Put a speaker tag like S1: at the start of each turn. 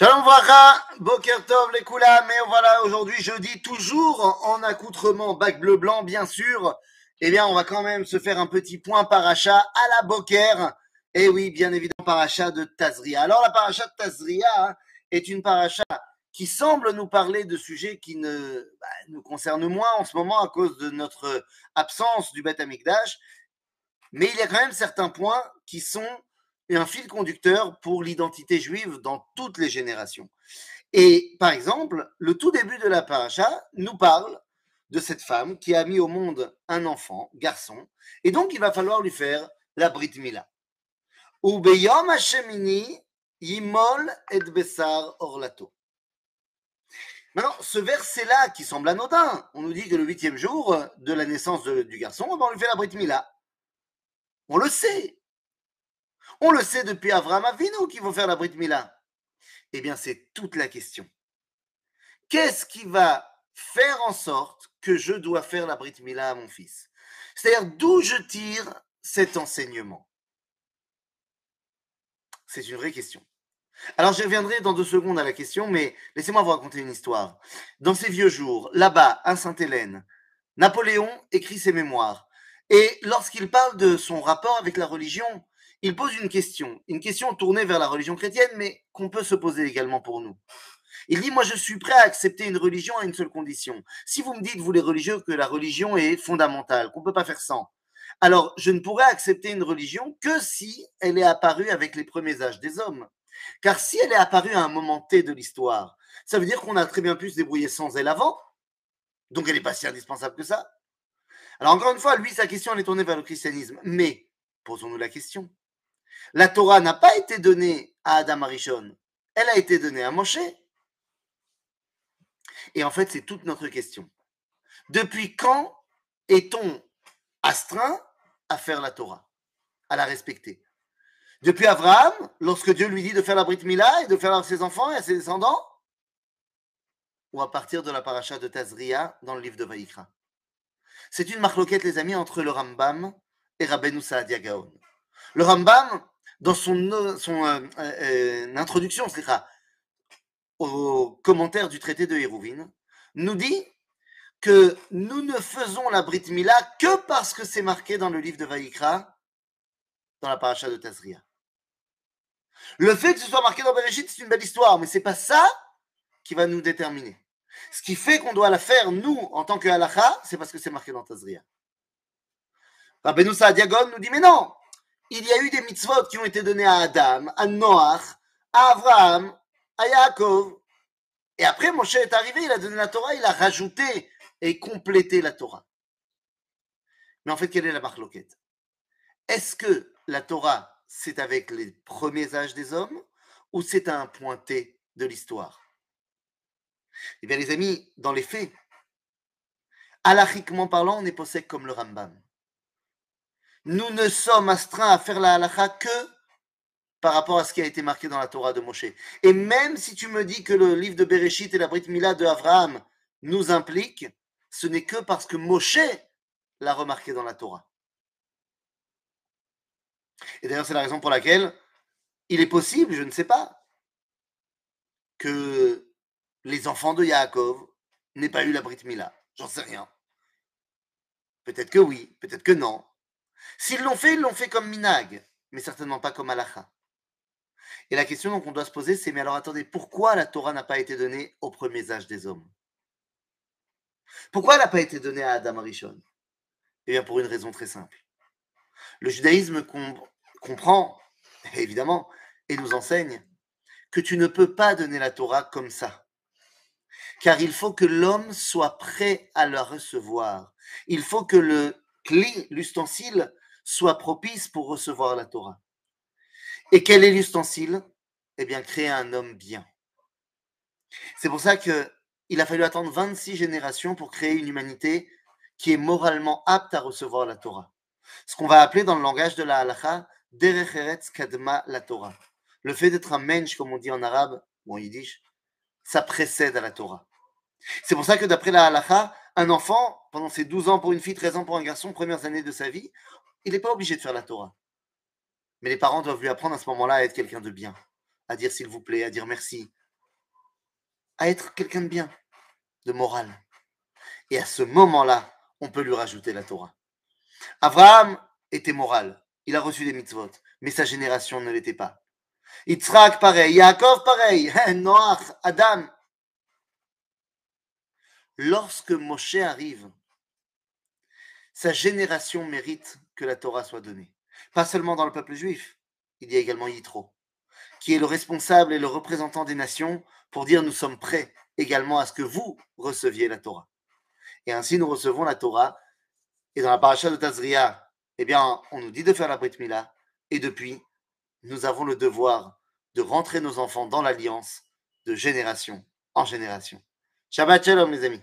S1: Shalom Vracha, Boker Tov les Kula, mais voilà, aujourd'hui jeudi, toujours en accoutrement, bac bleu blanc bien sûr, eh bien on va quand même se faire un petit point paracha à la Boker, et oui, bien évidemment, paracha de Tazria. Alors la paracha de Tazria hein, est une paracha qui semble nous parler de sujets qui ne, bah, nous concernent moins en ce moment à cause de notre absence du Beth Amikdash, mais il y a quand même certains points qui sont un fil conducteur pour l'identité juive dans toutes les générations. Et par exemple, le tout début de la paracha nous parle de cette femme qui a mis au monde un enfant, garçon, et donc il va falloir lui faire la Brit Mila. Hashemini yimol et besar orlato. Maintenant, ce verset-là qui semble anodin, on nous dit que le huitième jour de la naissance du garçon, on lui fait la Brit Mila. On le sait, on le sait depuis Avraham Avinu qui vont faire la Brit Mila. Eh bien, c'est toute la question. Qu'est-ce qui va faire en sorte que je dois faire la Brit Mila à mon fils? C'est-à-dire d'où je tire cet enseignement? C'est une vraie question. Alors, je reviendrai dans deux secondes à la question, mais laissez-moi vous raconter une histoire. Dans ces vieux jours, là-bas, à Sainte-Hélène, Napoléon écrit ses mémoires. Et lorsqu'il parle de son rapport avec la religion, il pose une question, une question tournée vers la religion chrétienne, mais qu'on peut se poser également pour nous. Il dit, moi je suis prêt à accepter une religion à une seule condition. Si vous me dites, vous les religieux, que la religion est fondamentale, qu'on ne peut pas faire sans, alors je ne pourrais accepter une religion que si elle est apparue avec les premiers âges des hommes. Car si elle est apparue à un moment T de l'histoire, ça veut dire qu'on a très bien pu se débrouiller sans elle avant, donc elle n'est pas si indispensable que ça. Alors encore une fois, lui, sa question, elle est tournée vers le christianisme. Mais, posons-nous la question, la Torah n'a pas été donnée à Adam Arishon, elle a été donnée à Moshe. Et en fait, c'est toute notre question. Depuis quand est-on astreint à faire la Torah, à la respecter? Depuis Abraham, lorsque Dieu lui dit de faire la Brit Mila et de faire à ses enfants et à ses descendants? Ou à partir de la paracha de Tazria dans le livre de Vaïkra C'est une marloquette, les amis, entre le Rambam et Rabbeinu Saadia Gaon. Le Rambam, dans son, son euh, euh, introduction au commentaire du traité de Hérouvine, nous dit que nous ne faisons la Brit Mila que parce que c'est marqué dans le livre de Vaïkra, dans la paracha de Tazria. Le fait que ce soit marqué dans Bereshit, c'est une belle histoire, mais c'est pas ça qui va nous déterminer. Ce qui fait qu'on doit la faire, nous, en tant que c'est parce que c'est marqué dans Tazria. Rabbeinu Diagon nous dit, mais non, il y a eu des mitzvot qui ont été donnés à Adam, à Noach, à Abraham, à Yaakov. Et après, Moshe est arrivé, il a donné la Torah, il a rajouté et complété la Torah. Mais en fait, quelle est la marloquette? Est-ce que la Torah, c'est avec les premiers âges des hommes ou c'est un point T de l'histoire? Eh bien, les amis, dans les faits, alachiquement parlant, on est possède comme le Rambam nous ne sommes astreints à faire la halakha que par rapport à ce qui a été marqué dans la Torah de Moshe. Et même si tu me dis que le livre de Bereshit et la Brit Mila de Abraham nous impliquent, ce n'est que parce que Moshe l'a remarqué dans la Torah. Et d'ailleurs, c'est la raison pour laquelle il est possible, je ne sais pas, que les enfants de Yaakov n'aient pas eu la Brit Mila. J'en sais rien. Peut-être que oui, peut-être que non. S'ils l'ont fait, ils l'ont fait comme minag, mais certainement pas comme halacha. Et la question qu'on doit se poser, c'est mais alors attendez, pourquoi la Torah n'a pas été donnée aux premiers âges des hommes? Pourquoi elle n'a pas été donnée à Adam Arishon? Eh bien, pour une raison très simple. Le judaïsme comprend, évidemment, et nous enseigne que tu ne peux pas donner la Torah comme ça. Car il faut que l'homme soit prêt à la recevoir. Il faut que le clé, l'ustensile, soit propice pour recevoir la Torah. Et quel est l'ustensile? Eh bien, créer un homme bien. C'est pour ça qu'il a fallu attendre 26 générations pour créer une humanité qui est moralement apte à recevoir la Torah. Ce qu'on va appeler dans le langage de la halacha, Derech Kadma la Torah. Le fait d'être un mensch, comme on dit en arabe ou en yiddish, ça précède à la Torah. C'est pour ça que d'après la halacha, un enfant, pendant ses 12 ans pour une fille, 13 ans pour un garçon, premières années de sa vie, il n'est pas obligé de faire la Torah. Mais les parents doivent lui apprendre à ce moment-là à être quelqu'un de bien, à dire s'il vous plaît, à dire merci, à être quelqu'un de bien, de moral. Et à ce moment-là, on peut lui rajouter la Torah. Abraham était moral, il a reçu des mitzvot, mais sa génération ne l'était pas. Yitzhak pareil, Yaakov pareil, Noach, Adam. Lorsque Moshe arrive, sa génération mérite que la Torah soit donnée. Pas seulement dans le peuple juif, il y a également Yitro, qui est le responsable et le représentant des nations pour dire nous sommes prêts également à ce que vous receviez la Torah. Et ainsi nous recevons la Torah. Et dans la paracha de Tazria, eh bien, on nous dit de faire la Brit Mila. Et depuis, nous avons le devoir de rentrer nos enfants dans l'alliance de génération en génération. Shabbat Shalom, mes amis.